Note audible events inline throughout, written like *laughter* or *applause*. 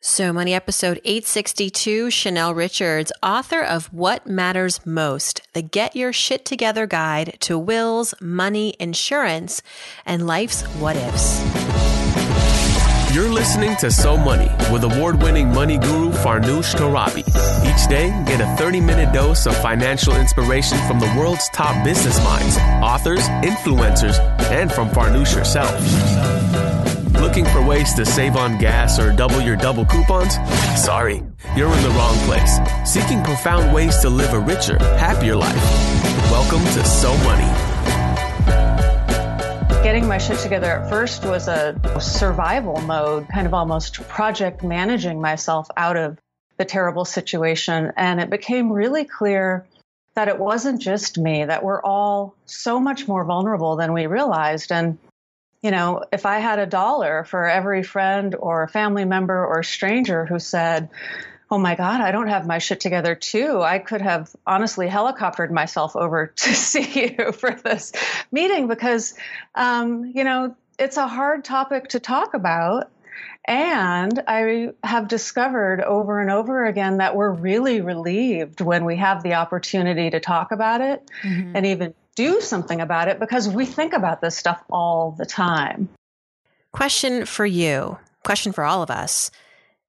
So Money episode 862, Chanel Reynolds, author of What Matters Most, the Get Your Shit Together Guide to Wills, Money, Insurance, and Life's What Ifs. You're listening to So Money with award winning money guru Farnoosh Torabi. Each day, get a 30 minute dose of financial inspiration from the world's top business minds, authors, influencers, and from Farnoosh herself. Looking for ways to save on gas or double your double coupons? Sorry, you're in the wrong place. Seeking profound ways to live a richer, happier life. Welcome to So Money. Getting my shit together at first was a survival mode, kind of almost project managing myself out of the terrible situation. And it became really clear that it wasn't just me, that we're all so much more vulnerable than we realized. And you know, if I had a dollar for every friend or family member or stranger who said, Oh my God, I don't have my shit together too. I could have honestly helicoptered myself over *laughs* to see you for this meeting because, um, you know, it's a hard topic to talk about. And I have discovered over and over again that we're really relieved when we have the opportunity to talk about it mm-hmm. and even do something about it because we think about this stuff all the time. Question for you, question for all of us.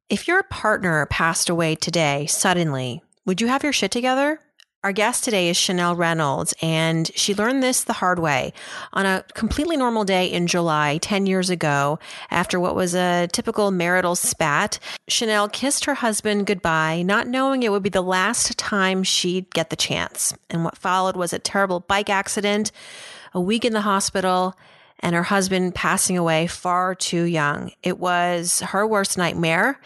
If your partner passed away today suddenly, would you have your shit together? Our guest today is Chanel Reynolds, and she learned this the hard way on a completely normal day in July 10 years ago. After what was a typical marital spat, Chanel kissed her husband goodbye, not knowing it would be the last time she'd get the chance. And what followed was a terrible bike accident, a week in the hospital, and her husband passing away far too young. It was her worst nightmare.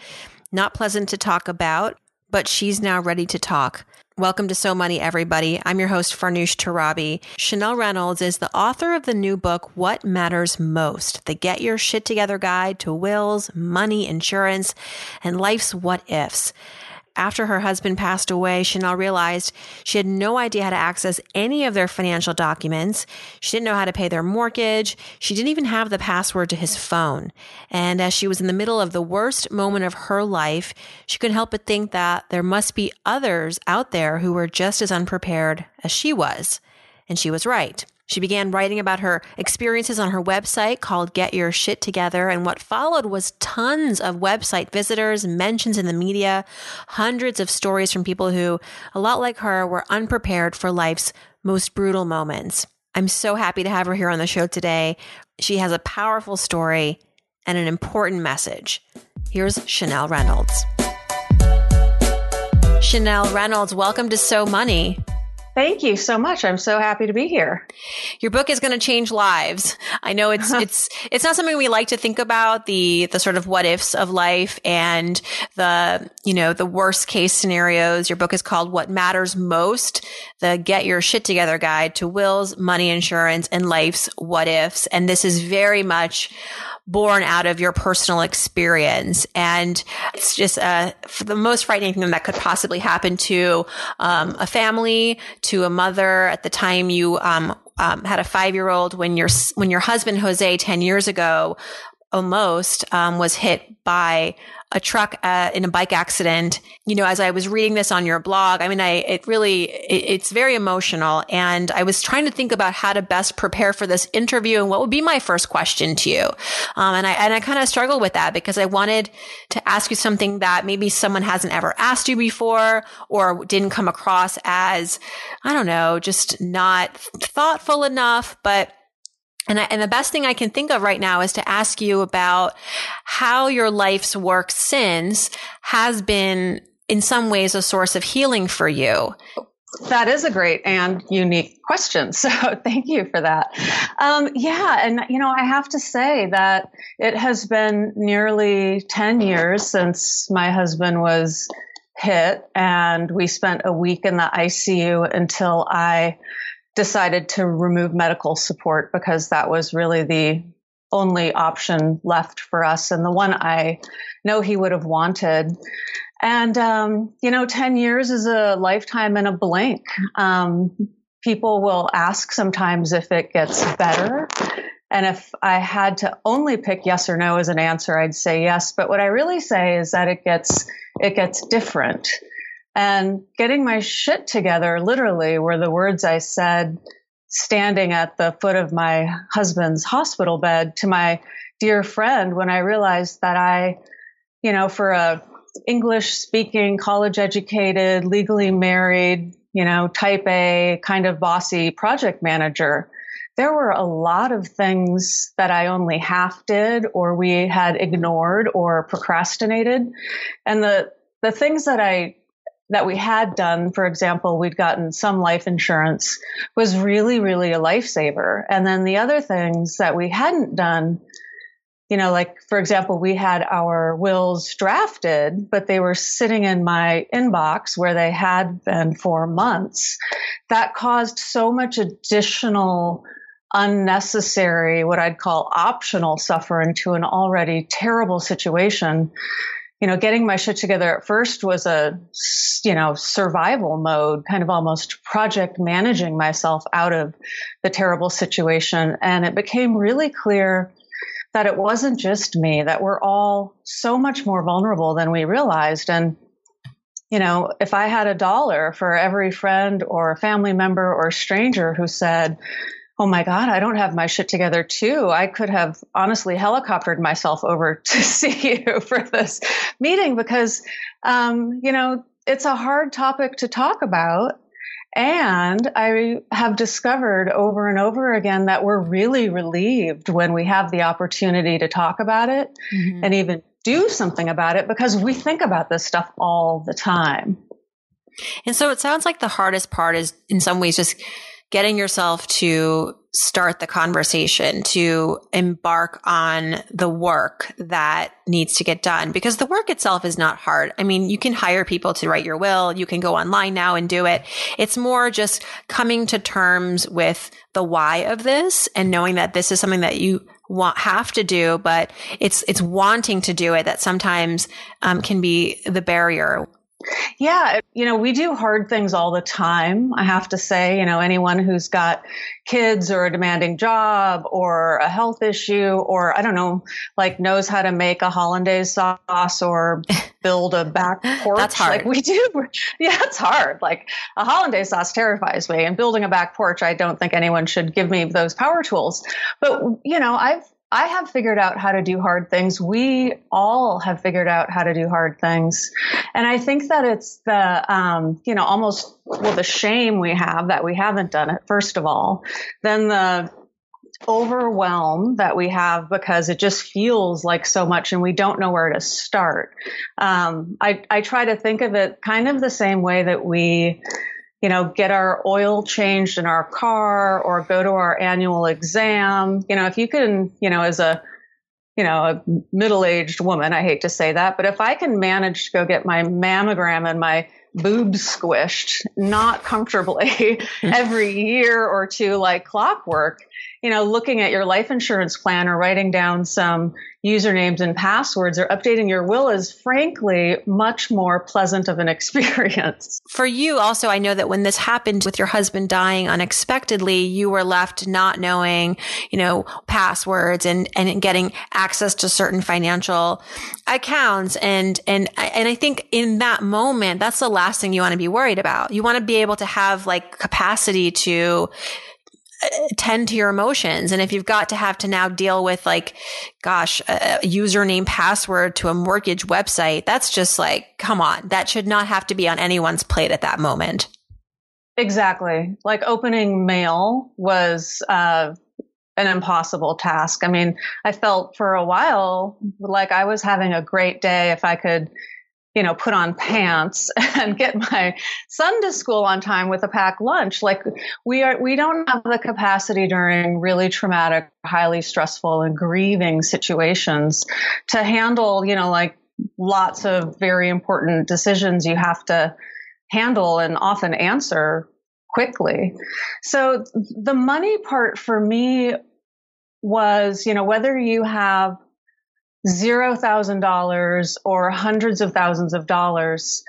Not pleasant to talk about, but she's now ready to talk. Welcome to So Money, everybody. I'm your host, Farnoosh Torabi. Chanel Reynolds is the author of the new book, What Matters Most, the Get Your Shit Together Guide to Wills, Money, Insurance, and Life's What Ifs after her husband passed away, Chanel realized she had no idea how to access any of their financial documents. She didn't know how to pay their mortgage. She didn't even have the password to his phone. And as she was in the middle of the worst moment of her life, she couldn't help but think that there must be others out there who were just as unprepared as she was. And she was right. She began writing about her experiences on her website called Get Your Shit Together. And what followed was tons of website visitors, mentions in the media, hundreds of stories from people who, a lot like her, were unprepared for life's most brutal moments. I'm so happy to have her here on the show today. She has a powerful story and an important message. Here's Chanel Reynolds. Chanel Reynolds, welcome to So Money. Thank you so much. I'm so happy to be here. Your book is going to change lives. I know it's uh-huh. it's it's not something we like to think about the the sort of what ifs of life and the you know the worst case scenarios. Your book is called What Matters Most: The Get Your Shit Together Guide to Wills, Money Insurance, and Life's What Ifs. And this is very much born out of your personal experience. And it's just uh, the most frightening thing that could possibly happen to um, a family, to a mother at the time you um, um, had a five year old when your when your husband Jose ten years ago almost um, was hit by a truck uh, in a bike accident. You know, as I was reading this on your blog, I mean, I it really it, it's very emotional, and I was trying to think about how to best prepare for this interview and what would be my first question to you. Um, and I and I kind of struggled with that because I wanted to ask you something that maybe someone hasn't ever asked you before or didn't come across as I don't know, just not thoughtful enough, but and, I, and the best thing I can think of right now is to ask you about how your life's work since has been in some ways a source of healing for you. That is a great and unique question. *laughs* So thank you for that. Um, yeah. And, you know, I have to say that it has been nearly 10 years since my husband was hit and we spent a week in the ICU until I decided to remove medical support because that was really the only option left for us and the one I know he would have wanted. And, um, you know, 10 years is a lifetime in a blink. Um, people will ask sometimes if it gets better. And if I had to only pick yes or no as an answer, I'd say yes. But what I really say is that it gets it gets different. And getting my shit together literally were the words I said standing at the foot of my husband's hospital bed to my dear friend when I realized that I, you know, for a English speaking, college educated, legally married, you know, type A kind of bossy project manager, there were a lot of things that I only half did or we had ignored or procrastinated. And the, the things that I that we had done, for example, we'd gotten some life insurance was really, really a lifesaver. And then the other things that we hadn't done, you know, like, for example, we had our wills drafted, but they were sitting in my inbox where they had been for months. That caused so much additional unnecessary, what I'd call optional suffering to an already terrible situation you know, getting my shit together at first was a, you know, survival mode, kind of almost project managing myself out of the terrible situation. And it became really clear that it wasn't just me, that we're all so much more vulnerable than we realized. And, you know, if I had a dollar for every friend or family member or stranger who said, oh my God, I don't have my shit together too. I could have honestly helicoptered myself over *laughs* to see you for this meeting because, um, you know, it's a hard topic to talk about. And I have discovered over and over again that we're really relieved when we have the opportunity to talk about it mm-hmm. and even do something about it because we think about this stuff all the time. And so it sounds like the hardest part is in some ways just getting yourself to start the conversation, to embark on the work that needs to get done because the work itself is not hard. I mean, you can hire people to write your will. You can go online now and do it. It's more just coming to terms with the why of this and knowing that this is something that you want have to do, but it's it's wanting to do it that sometimes um, can be the barrier. Yeah, you know, we do hard things all the time. I have to say, you know, anyone who's got kids or a demanding job or a health issue or I don't know, like knows how to make a hollandaise sauce or *laughs* build a back porch. That's hard. Like we do. *laughs* Yeah, it's hard. Like a hollandaise sauce terrifies me and building a back porch, I don't think anyone should give me those power tools. But, you know, I've I have figured out how to do hard things. We all have figured out how to do hard things. And I think that it's the, um, you know, almost, well, the shame we have that we haven't done it, first of all. Then the overwhelm that we have because it just feels like so much and we don't know where to start. Um, I, I try to think of it kind of the same way that we, you know, get our oil changed in our car or go to our annual exam. You know, if you can, you know, as a, you know, a middle aged woman, I hate to say that, but if I can manage to go get my mammogram and my boobs squished, not comfortably *laughs* every year or two like clockwork, you know, looking at your life insurance plan or writing down some usernames and passwords or updating your will is frankly much more pleasant of an *laughs* experience. For you also, I know that when this happened with your husband dying unexpectedly, you were left not knowing, you know, passwords and, and getting access to certain financial accounts. And, and, and I think in that moment, that's the last thing you want to be worried about. You want to be able to have like capacity to tend to your emotions. And if you've got to have to now deal with like, gosh, a username password to a mortgage website, that's just like, come on, that should not have to be on anyone's plate at that moment. Exactly. Like opening mail was, uh, an impossible task. I mean, I felt for a while like I was having a great day if I could you know, put on pants *laughs* and get my son to school on time with a packed lunch. Like we are, we don't have the capacity during really traumatic, highly stressful and grieving situations to handle, you know, like lots of very important decisions you have to handle and often answer quickly. So the money part for me was, you know, whether you have zero thousand dollars or hundreds of thousands of dollars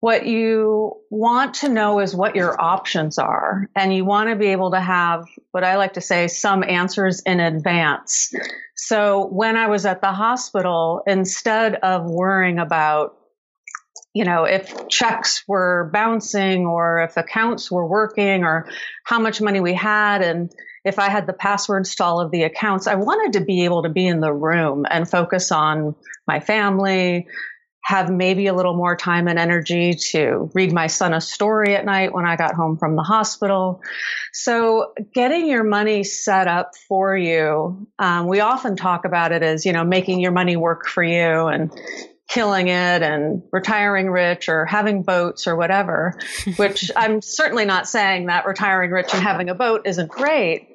what you want to know is what your options are. And you want to be able to have what I like to say some answers in advance. So when I was at the hospital, instead of worrying about you know, if checks were bouncing or if accounts were working or how much money we had and if I had the passwords to all of the accounts, I wanted to be able to be in the room and focus on my family, have maybe a little more time and energy to read my son a story at night when I got home from the hospital. So getting your money set up for you, um, we often talk about it as, you know, making your money work for you and killing it and retiring rich or having boats or whatever, *laughs* which I'm certainly not saying that retiring rich and having a boat isn't great.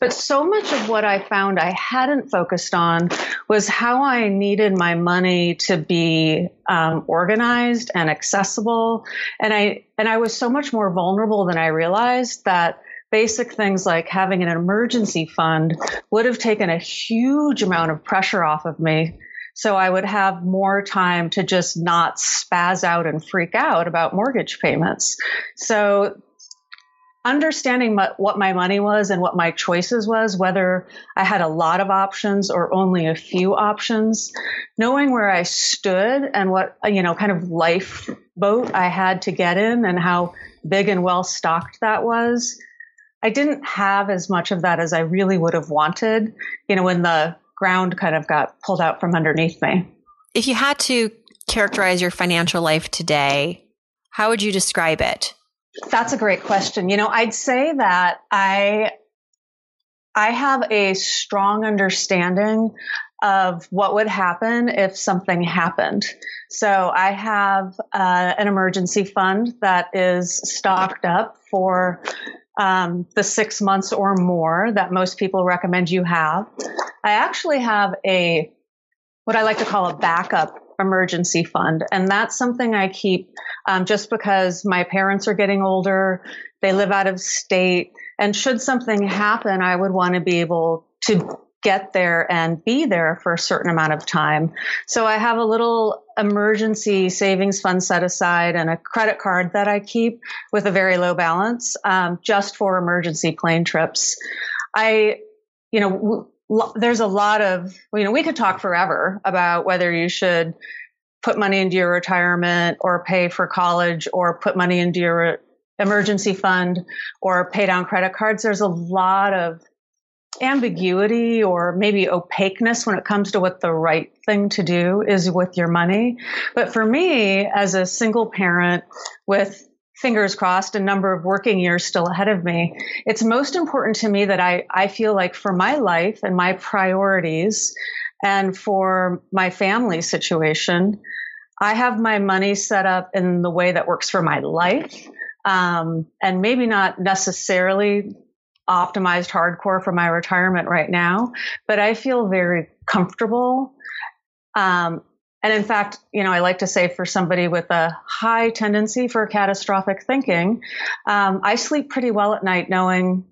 But so much of what I found I hadn't focused on was how I needed my money to be um, organized and accessible, and I and I was so much more vulnerable than I realized that basic things like having an emergency fund would have taken a huge amount of pressure off of me so I would have more time to just not spaz out and freak out about mortgage payments. So understanding what my money was and what my choices was, whether I had a lot of options or only a few options, knowing where I stood and what, you know, kind of life boat I had to get in and how big and well stocked that was. I didn't have as much of that as I really would have wanted. You know, when the ground kind of got pulled out from underneath me. If you had to characterize your financial life today, how would you describe it? That's a great question. You know, I'd say that I I have a strong understanding of what would happen if something happened. So I have uh, an emergency fund that is stocked up for um, the six months or more that most people recommend you have. I actually have a what I like to call a backup emergency fund, and that's something I keep um, just because my parents are getting older, they live out of state, and should something happen, I would want to be able to get there and be there for a certain amount of time. So I have a little emergency savings fund set aside and a credit card that I keep with a very low balance um, just for emergency plane trips. I, you know, there's a lot of, you know, we could talk forever about whether you should put money into your retirement or pay for college or put money into your emergency fund or pay down credit cards. There's a lot of ambiguity or maybe opaqueness when it comes to what the right thing to do is with your money. But for me, as a single parent with fingers crossed, a number of working years still ahead of me, it's most important to me that I, I feel like for my life and my priorities and for my family situation, I have my money set up in the way that works for my life. Um, and maybe not necessarily optimized hardcore for my retirement right now, but I feel very comfortable. Um, and in fact, you know, I like to say for somebody with a high tendency for catastrophic thinking, um, I sleep pretty well at night knowing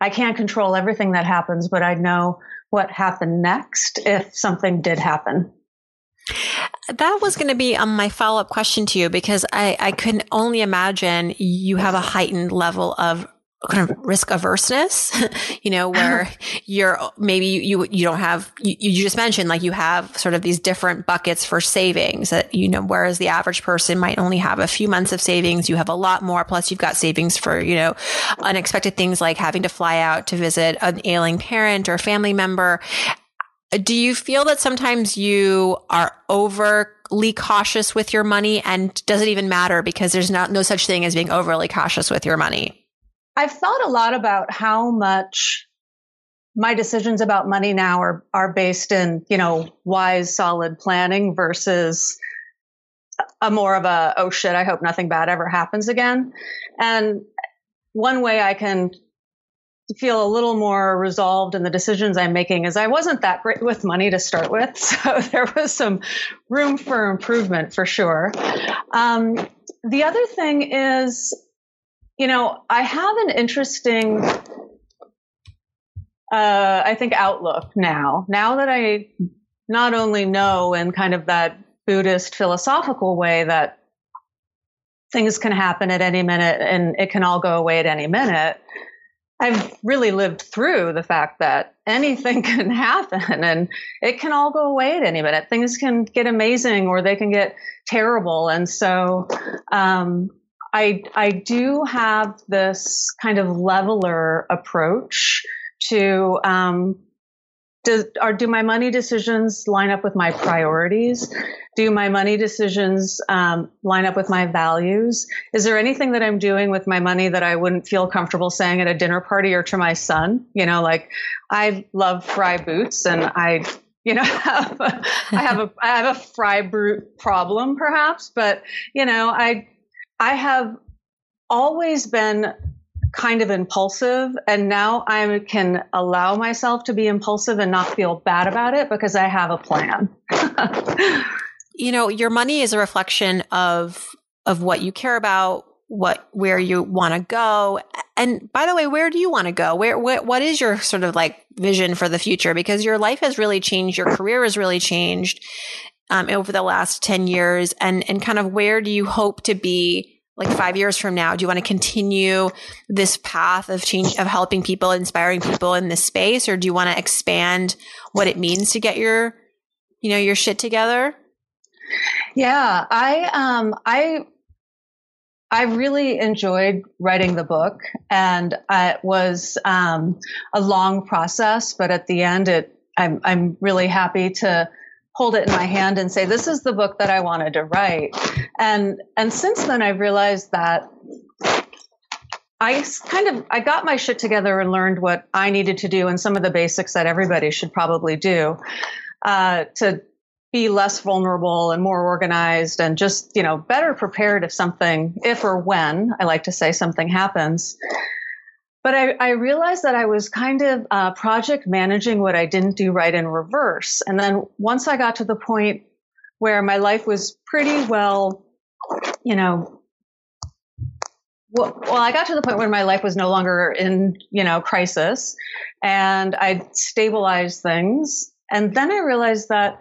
I can't control everything that happens, but I know what happened next if something did happen. That was going to be um, my follow up question to you because I, I can only imagine you have a heightened level of kind of risk averseness, *laughs* you know, where *laughs* you're maybe you, you don't have, you, you just mentioned like you have sort of these different buckets for savings that, you know, whereas the average person might only have a few months of savings, you have a lot more. Plus you've got savings for, you know, unexpected things like having to fly out to visit an ailing parent or family member. Do you feel that sometimes you are overly cautious with your money and does it even matter because there's not no such thing as being overly cautious with your money? I've thought a lot about how much my decisions about money now are are based in, you know, wise, solid planning versus a more of a oh shit, I hope nothing bad ever happens again. And one way I can feel a little more resolved in the decisions I'm making is I wasn't that great with money to start with. *laughs* So there was some room for improvement for sure. Um, the other thing is you know, I have an interesting, uh, I think, outlook now. Now that I not only know in kind of that Buddhist philosophical way that things can happen at any minute and it can all go away at any minute. I've really lived through the fact that anything *laughs* can happen and it can all go away at any minute. Things can get amazing or they can get terrible. And so, um, I, I do have this kind of leveler approach to, um, do, are, do my money decisions line up with my priorities? Do my money decisions um, line up with my values? Is there anything that I'm doing with my money that I wouldn't feel comfortable saying at a dinner party or to my son? You know, like I love Frye boots, and I, you know, *laughs* have a, I have a I have a Frye boot problem, perhaps, but you know, I I have always been kind of impulsive and now I can allow myself to be impulsive and not feel bad about it because I have a plan. *laughs* you know, your money is a reflection of of what you care about, what where you want to go. And by the way, where do you want to go? Where, where what is your sort of like vision for the future because your life has really changed, your career has really changed um, over the last 10 years and and kind of where do you hope to be like five years from now? Do you want to continue this path of change, of helping people, inspiring people in this space, or do you want to expand what it means to get your, you know, your shit together? Yeah, I, um, I, I really enjoyed writing the book, and it was um, a long process. But at the end, it I'm I'm really happy to hold it in my hand and say, this is the book that I wanted to write. And, and since then I've realized that I kind of, I got my shit together and learned what I needed to do and some of the basics that everybody should probably do, uh, to be less vulnerable and more organized and just, you know, better prepared if something, if or when I like to say something happens. But I, I, realized that I was kind of uh, project managing what I didn't do right in reverse. And then once I got to the point where my life was pretty well, you know, well, well, I got to the point where my life was no longer in, you know, crisis and I'd stabilized things. And then I realized that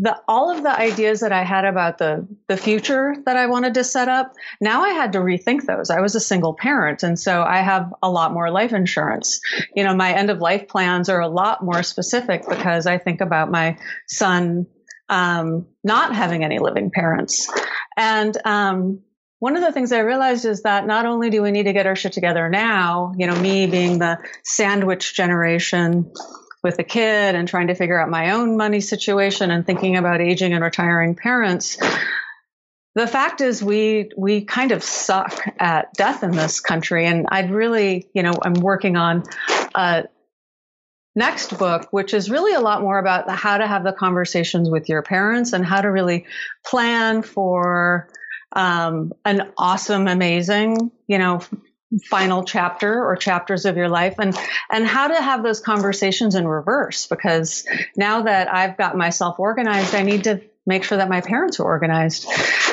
the all of the ideas that I had about the the future that I wanted to set up, now I had to rethink those. I was a single parent, and so I have a lot more life insurance. You know, my end of life plans are a lot more specific because I think about my son um, not having any living parents, and um, one of the things I realized is that not only do we need to get our shit together now, you know, me being the sandwich generation with a kid and trying to figure out my own money situation and thinking about aging and retiring parents the fact is we we kind of suck at death in this country. And i'd really you know i'm working on a next book which is really a lot more about how to have the conversations with your parents and how to really plan for um, an awesome amazing you know final chapter or chapters of your life. And and how to have those conversations in reverse because now that I've got myself organized I need to make sure that my parents are organized.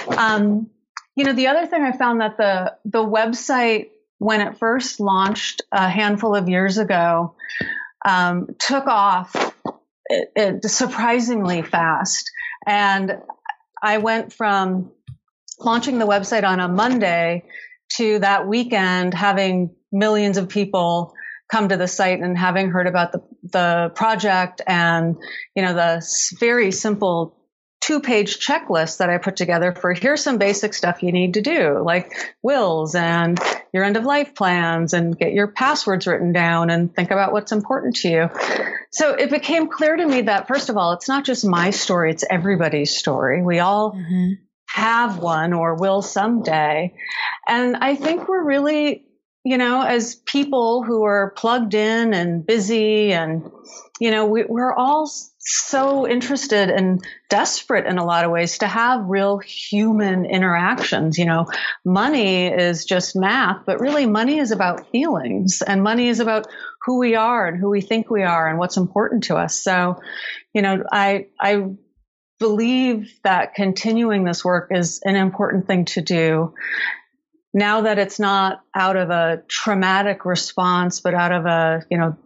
Um, you know the other thing I found that the the website when it first launched a handful of years ago um, took off it, it surprisingly fast. And I went from launching the website on a Monday to that weekend having millions of people come to the site and having heard about the, the project and, you know, the very simple two page checklist that I put together for here's some basic stuff you need to do, like wills and your end of life plans and get your passwords written down and think about what's important to you. So it became clear to me that, first of all, it's not just my story, it's everybody's story. We all mm-hmm have one or will someday. And I think we're really, you know, as people who are plugged in and busy and, you know, we, we're all so interested and desperate in a lot of ways to have real human interactions. You know, money is just math, but really money is about feelings and money is about who we are and who we think we are and what's important to us. So, you know, I, I believe that continuing this work is an important thing to do. Now that it's not out of a traumatic response, but out of a, you know,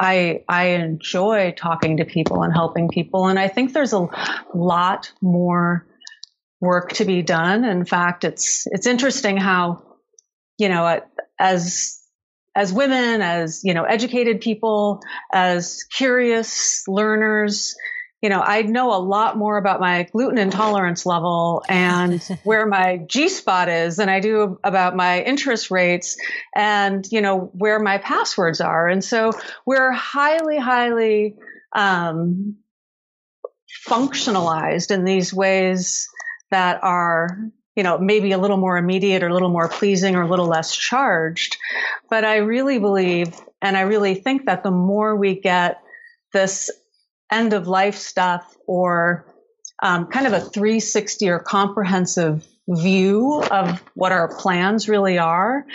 I I enjoy talking to people and helping people, and I think there's a lot more work to be done. In fact, it's it's interesting how, you know, as as women, as you know, educated people, as curious learners, you know, I know a lot more about my gluten intolerance level and *laughs* where my G spot is than I do about my interest rates and, you know, where my passwords are. And so we're highly, highly um, functionalized in these ways that are you know, maybe a little more immediate or a little more pleasing or a little less charged. But I really believe and I really think that the more we get this end of life stuff or um, kind of a 360 or comprehensive view of what our plans really are,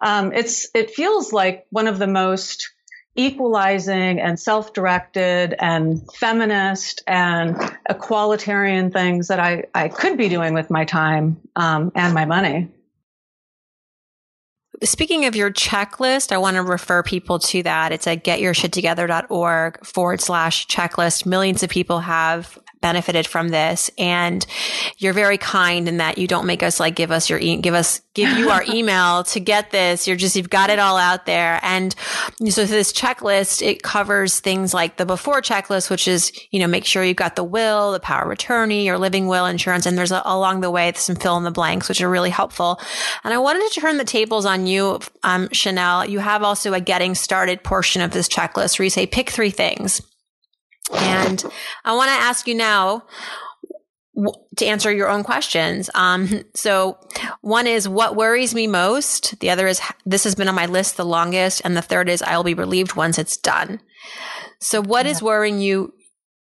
um, it's it feels like one of the most equalizing and self-directed and feminist and equalitarian things that I, I could be doing with my time um, and my money. Speaking of your checklist, I want to refer people to that. It's at getyourshittogether.org forward slash checklist. Millions of people have benefited from this. And you're very kind in that you don't make us like give us your, e- give us, give you our *laughs* email to get this. You're just, you've got it all out there. And so this checklist, it covers things like the before checklist, which is, you know, make sure you've got the will, the power of attorney, your living will insurance. And there's a, along the way some fill in the blanks, which are really helpful. And I wanted to turn the tables on you, um, Chanel. You have also a getting started portion of this checklist where you say pick three things and I want to ask you now to answer your own questions. Um, so one is what worries me most. The other is this has been on my list the longest. And the third is I'll be relieved once it's done. So what yeah. is worrying you,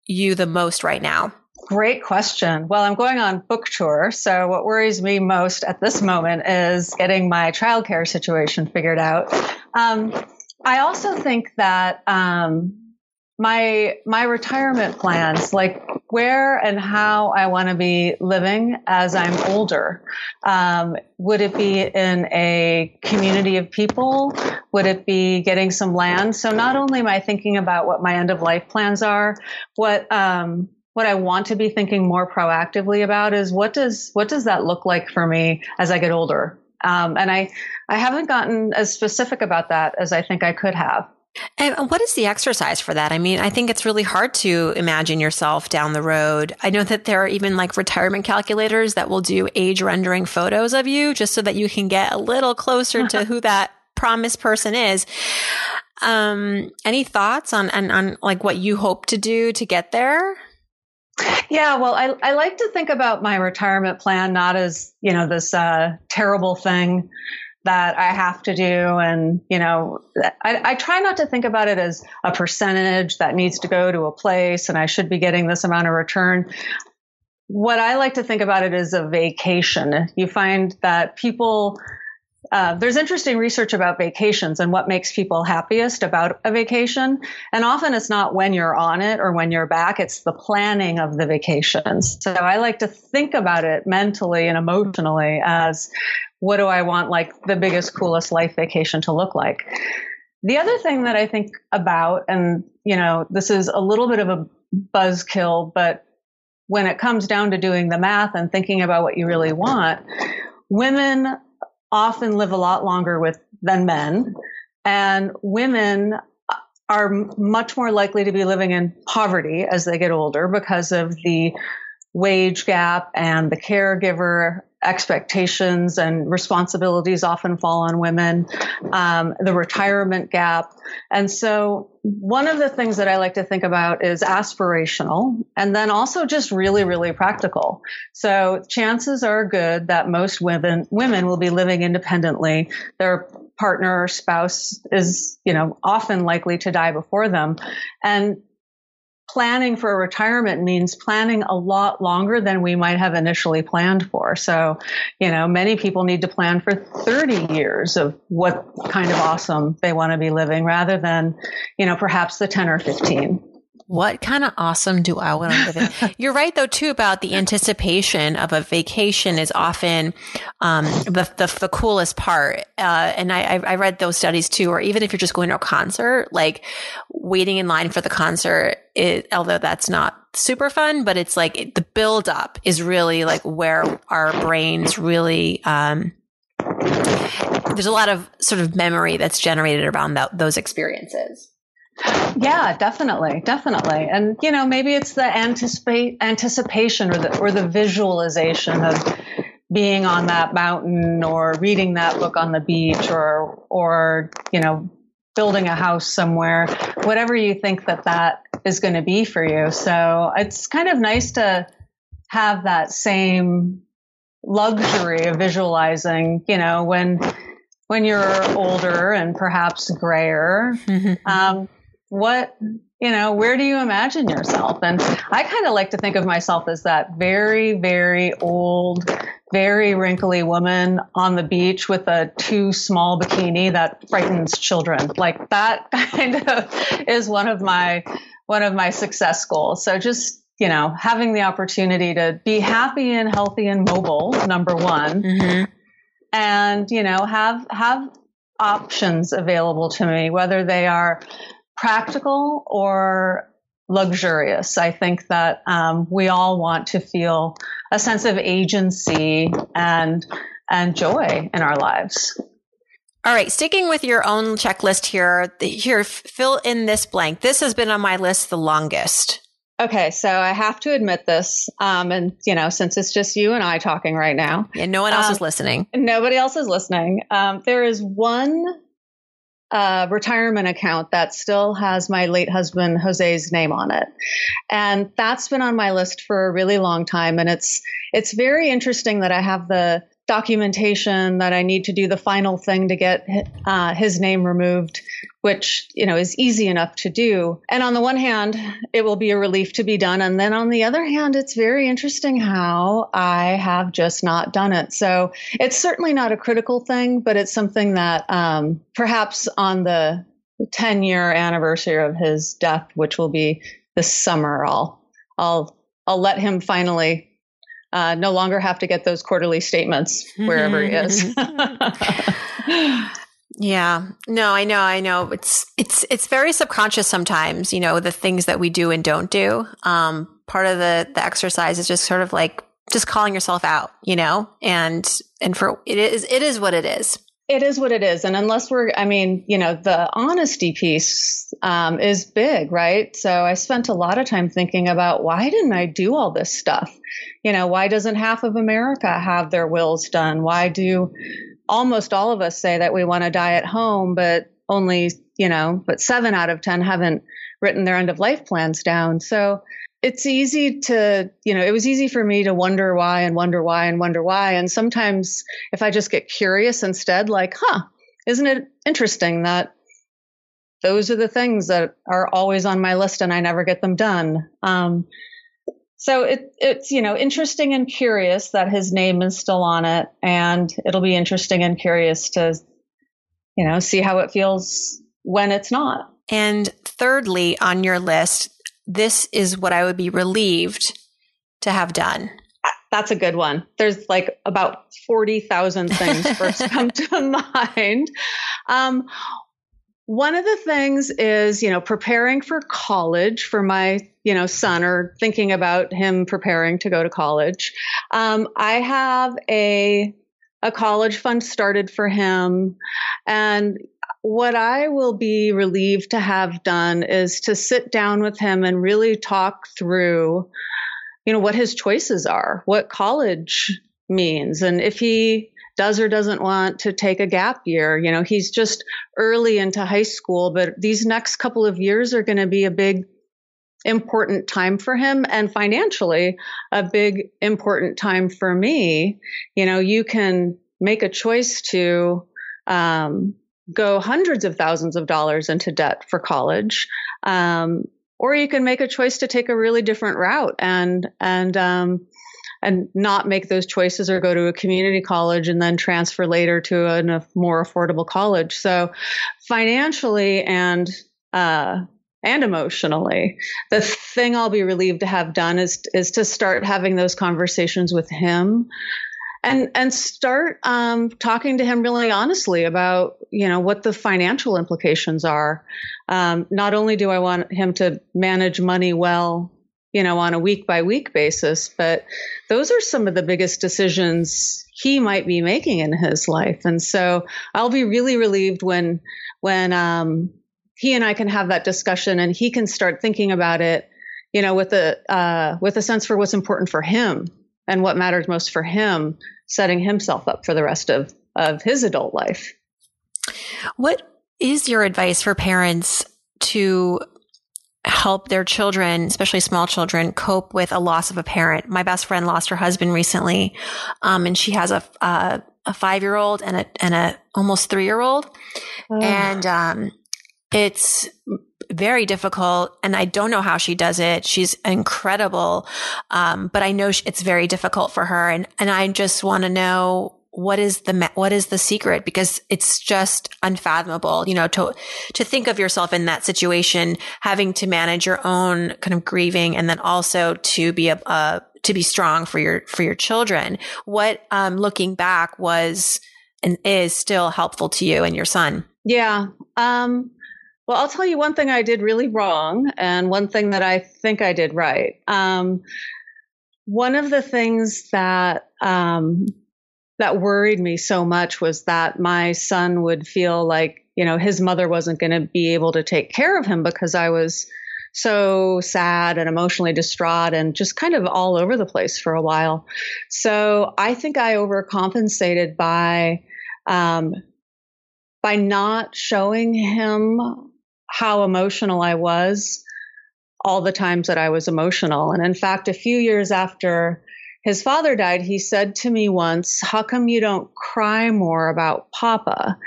you the most right now? Great question. Well, I'm going on book tour. So what worries me most at this moment is getting my childcare situation figured out. Um, I also think that, um, my my retirement plans like where and how i want to be living as i'm older. Um, would it be in a community of people? Would it be getting some land? So not only am i thinking about what my end of life plans are what um, what i want to be thinking more proactively about is what does what does that look like for me as i get older? Um, and i i haven't gotten as specific about that as i think i could have and what is the exercise for that? I mean, I think it's really hard to imagine yourself down the road. I know that there are even like retirement calculators that will do age rendering photos of you just so that you can get a little closer to *laughs* who that promised person is. Um, any thoughts on, on, on like what you hope to do to get there? Yeah, well, I, I like to think about my retirement plan not as, you know, this uh, terrible thing that I have to do. And, you know, I, I, try not to think about it as a percentage that needs to go to a place and I should be getting this amount of return. What I like to think about it is a vacation. You find that people, uh, there's interesting research about vacations and what makes people happiest about a vacation. And often it's not when you're on it or when you're back, it's the planning of the vacations. So I like to think about it mentally and emotionally as what do I want like the biggest, coolest life vacation to look like? The other thing that I think about, and you know, this is a little bit of a buzzkill, but when it comes down to doing the math and thinking about what you really want, women often live a lot longer with than men, and women are much more likely to be living in poverty as they get older because of the wage gap and the caregiver expectations and responsibilities often fall on women, um, the retirement gap. And so, one of the things that I like to think about is aspirational and then also just really, really practical. So, chances are good that most women, women will be living independently. Their partner or spouse is, you know, often likely to die before them. And planning for retirement means planning a lot longer than we might have initially planned for. So, you know, many people need to plan for 30 years of what kind of awesome they want to be living rather than, you know, perhaps the 10 or 15 what kind of awesome do I want to live in? *laughs* You're right though too about the anticipation of a vacation is often um, the, the, the coolest part. Uh, and I I read those studies too. Or even if you're just going to a concert, like waiting in line for the concert, it, although that's not super fun, but it's like it, the build up is really like where our brains really, um, there's a lot of sort of memory that's generated around that, those experiences. Yeah, definitely, definitely. And you know, maybe it's the anticipate anticipation or the or the visualization of being on that mountain or reading that book on the beach or or you know, building a house somewhere, whatever you think that that is going to be for you. So, it's kind of nice to have that same luxury of visualizing, you know, when when you're older and perhaps grayer, *laughs* um, what you know where do you imagine yourself? And i kind of like to think of myself as that very very old very wrinkly woman on the beach with a too small bikini that frightens children. Like that *laughs* kind of is one of my one of my success goals. So just you know having the opportunity to be happy and healthy and mobile number one. Mm-hmm. and you know have have options available to me whether they are practical or luxurious. I think that um, we all want to feel a sense of agency and and joy in our lives. All right, sticking with your own checklist here, here fill in this blank. This has been on my list the longest. Okay, so I have to admit this, um, and you know, since it's just you and I talking right now, and no one else um, is listening, nobody else is listening. Um, there is one a retirement account that still has my late husband Jose's name on it. And that's been on my list for a really long time. And it's it's very interesting that I have the documentation that I need to do the final thing to get uh, his name removed, which you know is easy enough to do. And on the one hand, it will be a relief to be done, and then on the other hand, it's very interesting how I have just not done it. So it's certainly not a critical thing, but it's something that um, perhaps on the 10 year anniversary of his death, which will be this summer, I'll I'll I'll let him finally uh, no longer have to get those quarterly statements wherever he is. *laughs* yeah, no, I know, I know. It's it's it's very subconscious sometimes. You know, the things that we do and don't do. Um, part of the the exercise is just sort of like just calling yourself out. You know, and and for it is it is what it is. It is what it is. And unless we're, I mean, you know, the honesty piece um, is big, right? So I spent a lot of time thinking about why didn't I do all this stuff? You know, why doesn't half of America have their wills done? Why do almost all of us say that we want to die at home, but only, you know, but seven out of 10 haven't written their end of life plans down? So it's easy to, you know, it was easy for me to wonder why and wonder why and wonder why. And sometimes if I just get curious instead, like, huh, isn't it interesting that those are the things that are always on my list and I never get them done? Um, so it, it's, you know, interesting and curious that his name is still on it. And it'll be interesting and curious to, you know, see how it feels when it's not. And thirdly, on your list, this is what I would be relieved to have done? That's a good one. There's like about 40,000 *laughs* things first come to mind. Um, one of the things is, you know, preparing for college for my, you know, son or thinking about him preparing to go to college. Um, I have a a college fund started for him and what I will be relieved to have done is to sit down with him and really talk through, you know, what his choices are, what college means, and if he does or doesn't want to take a gap year. You know, he's just early into high school, but these next couple of years are going to be a big important time for him and financially a big important time for me. You know, you can make a choice to um, go hundreds of thousands of dollars into debt for college. Um, or you can make a choice to take a really different route and and um, and not make those choices or go to a community college and then transfer later to a, more affordable college. So financially and uh, and emotionally, the thing I'll be relieved to have done is is to start having those conversations with him and and start um, talking to him really honestly about you know what the financial implications are. Um, not only do I want him to manage money well you know, on a week by week basis. But those are some of the biggest decisions he might be making in his life. And so I'll be really relieved when, when, um, he and I can have that discussion and he can start thinking about it, you know, with a, uh, with a sense for what's important for him and what matters most for him, setting himself up for the rest of, of his adult life. What is your advice for parents to help their children, especially small children, cope with a loss of a parent. My best friend lost her husband recently, um, and she has a a, a five year old and a and a almost three year old, oh. and um, it's very difficult. And I don't know how she does it. She's incredible, um, but I know it's very difficult for her, and and I just want to know what is the what is the secret because it's just unfathomable you know to to think of yourself in that situation having to manage your own kind of grieving and then also to be a, uh, to be strong for your for your children what um looking back was and is still helpful to you and your son yeah um well i'll tell you one thing i did really wrong and one thing that i think i did right um one of the things that um that worried me so much was that my son would feel like, you know, his mother wasn't going to be able to take care of him because I was so sad and emotionally distraught and just kind of all over the place for a while. So I think I overcompensated by, um, by not showing him how emotional I was all the times that I was emotional. And in fact, a few years after his father died, he said to me once, How come you don't cry more about Papa?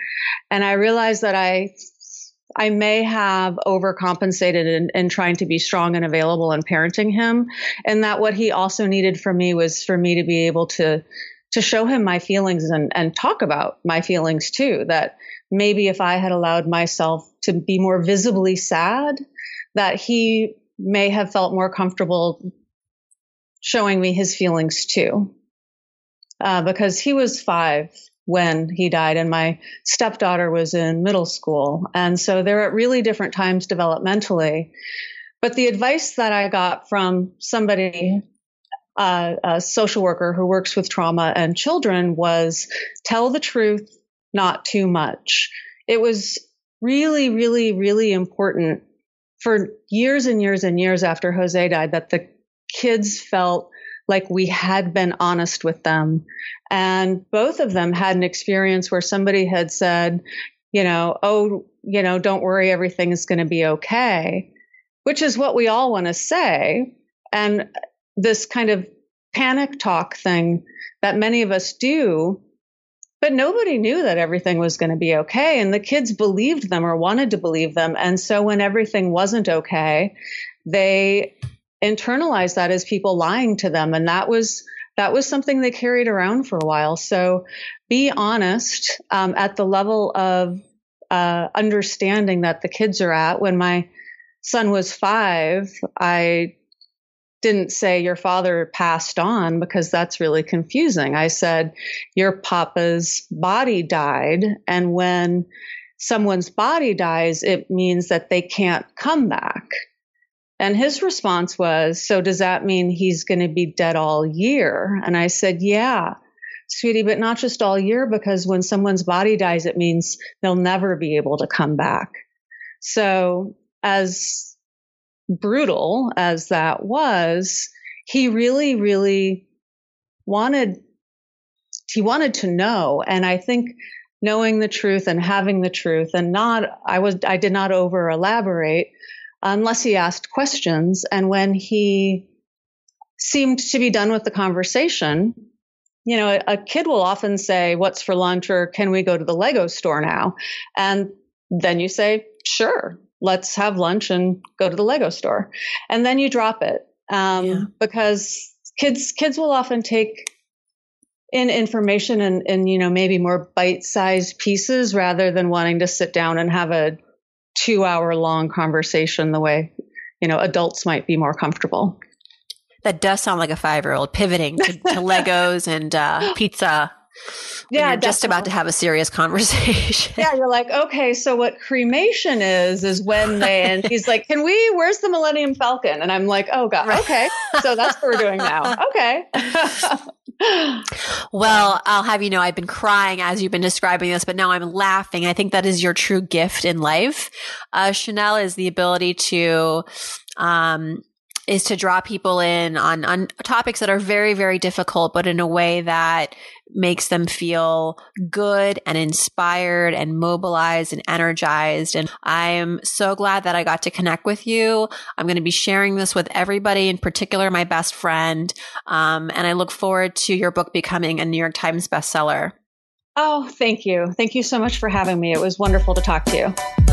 And I realized that I I may have overcompensated in, in, trying to be strong and available in parenting him. And that what he also needed from me was for me to be able to to show him my feelings and, and talk about my feelings too. That maybe if I had allowed myself to be more visibly sad, that he may have felt more comfortable showing me his feelings too. Uh, because he was five when he died, and my stepdaughter was in middle school. And so they're at really different times developmentally. But the advice that I got from somebody, uh, a social worker who works with trauma and children, was tell the truth, not too much. It was really, really, really important for years and years and years after Jose died that the kids felt like we had been honest with them. And both of them had an experience where somebody had said, you know, oh, you know, don't worry, everything is going to be okay, which is what we all want to say. And this kind of panic talk thing that many of us do. But nobody knew that everything was going to be okay. And the kids believed them or wanted to believe them. And so when everything wasn't okay, they internalized that as people lying to them. And that was, that was something they carried around for a while. So be honest um, at the level of uh, understanding that the kids are at. When my son was five, I didn't say your father passed on because that's really confusing. I said your papa's body died. And when someone's body dies, it means that they can't come back. And his response was, So does that mean he's going to be dead all year? And I said, Yeah, sweetie, but not just all year, because when someone's body dies, it means they'll never be able to come back. So, as brutal as that was, he really, really wanted he wanted to know and i think knowing the truth and having the truth and not i was i did not over elaborate unless he asked questions. And when he seemed to be done with the conversation, you know, a, a kid will often say, What's for lunch? or Can we go to the Lego store now? And then you say, Sure, let's have lunch and go to the Lego store. And then you drop it um, yeah. because kids kids will often take in information and, and you know maybe more bite-sized pieces rather than wanting to sit down and have a two hour long conversation the way, you know, adults might be more comfortable. That does sound like a five year old pivoting to, to *laughs* Legos and uh, pizza. Yeah, just about to have a serious *laughs* conversation. Yeah, you're like, okay, so what cremation is is when they and he's like, can we? Where's the Millennium Falcon? And I'm like, oh god, okay, so that's what we're doing now. *laughs* Okay. well, I'll have you know, I've been crying as you've been describing this, but now I'm laughing. I think that is your true gift in life. Uh, Chanel is the ability to um, is to draw people in on, on topics that are very, very difficult, but in a way that makes them feel good and inspired and mobilized and energized. And I'm so glad that I got to connect with you. I'm going to be sharing this with everybody, in particular, my best friend. Um, and I look forward to your book becoming a New York Times bestseller. Oh, thank you. Thank you so much for having me. It was wonderful to talk to you.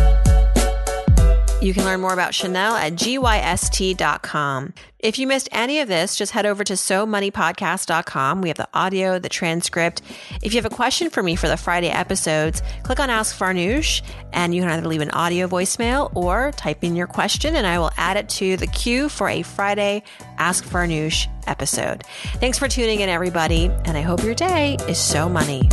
You can learn more about Chanel at gyst.com. If you missed any of this, just head over to somoneypodcast.com. We have the audio, the transcript. If you have a question for me for the Friday episodes, click on Ask Farnoosh and you can either leave an audio voicemail or type in your question and I will add it to the queue for a Friday Ask Farnoosh episode. Thanks for tuning in, everybody, and I hope your day is so money.